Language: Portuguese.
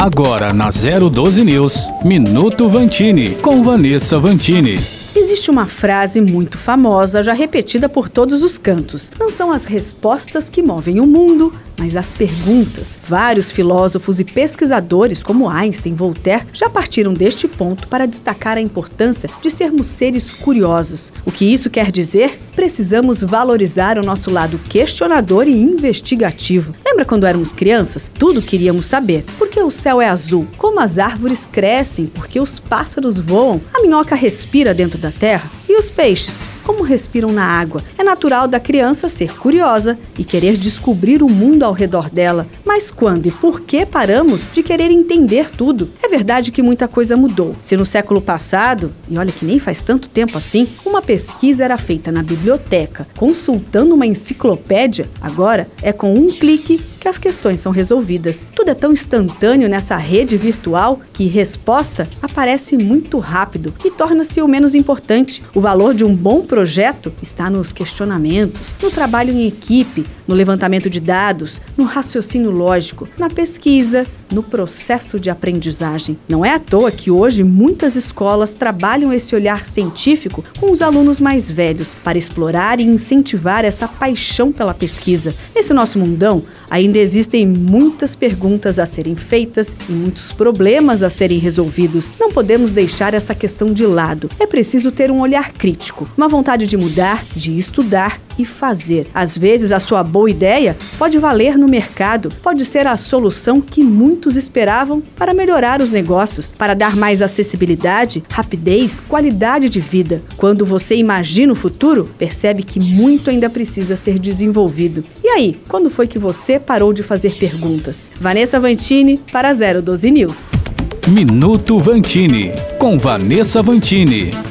Agora na 012 News, Minuto Vantini, com Vanessa Vantini. Existe uma frase muito famosa, já repetida por todos os cantos. Não são as respostas que movem o mundo, mas as perguntas. Vários filósofos e pesquisadores, como Einstein e Voltaire, já partiram deste ponto para destacar a importância de sermos seres curiosos. O que isso quer dizer? Precisamos valorizar o nosso lado questionador e investigativo. Lembra quando éramos crianças? Tudo queríamos saber. Por que o céu é azul? Como as árvores crescem? Por que os pássaros voam? A minhoca respira dentro da terra? E os peixes? Como respiram na água? É natural da criança ser curiosa e querer descobrir o mundo ao redor dela. Mas quando e por que paramos de querer entender tudo? É verdade que muita coisa mudou. Se no século passado, e olha que nem faz tanto tempo assim, uma pesquisa era feita na biblioteca, consultando uma enciclopédia, agora é com um clique que as questões são resolvidas. Tudo é tão instantâneo nessa rede virtual que resposta aparece muito rápido e torna-se o menos importante. O valor de um bom projeto está nos questionamentos, no trabalho em equipe, no levantamento de dados, no raciocínio lógico, na pesquisa, no processo de aprendizagem. Não é à toa que hoje muitas escolas trabalham esse olhar científico com os alunos mais velhos para explorar e incentivar essa paixão pela pesquisa. Nesse nosso mundão, ainda existem muitas perguntas a serem feitas e muitos problemas a serem resolvidos. Não podemos deixar essa questão de lado. É preciso ter um olhar crítico, uma vontade de mudar, de estudar e fazer. Às vezes, a sua boa ideia pode valer no mercado, pode ser a solução que muitos esperavam para melhorar os negócios, para dar mais acessibilidade, rapidez, qualidade de vida. Quando você imagina o futuro, percebe que muito ainda precisa ser desenvolvido. E aí, quando foi que você parou de fazer perguntas? Vanessa Vantini para 012 News. Minuto Vantini, com Vanessa Vantini.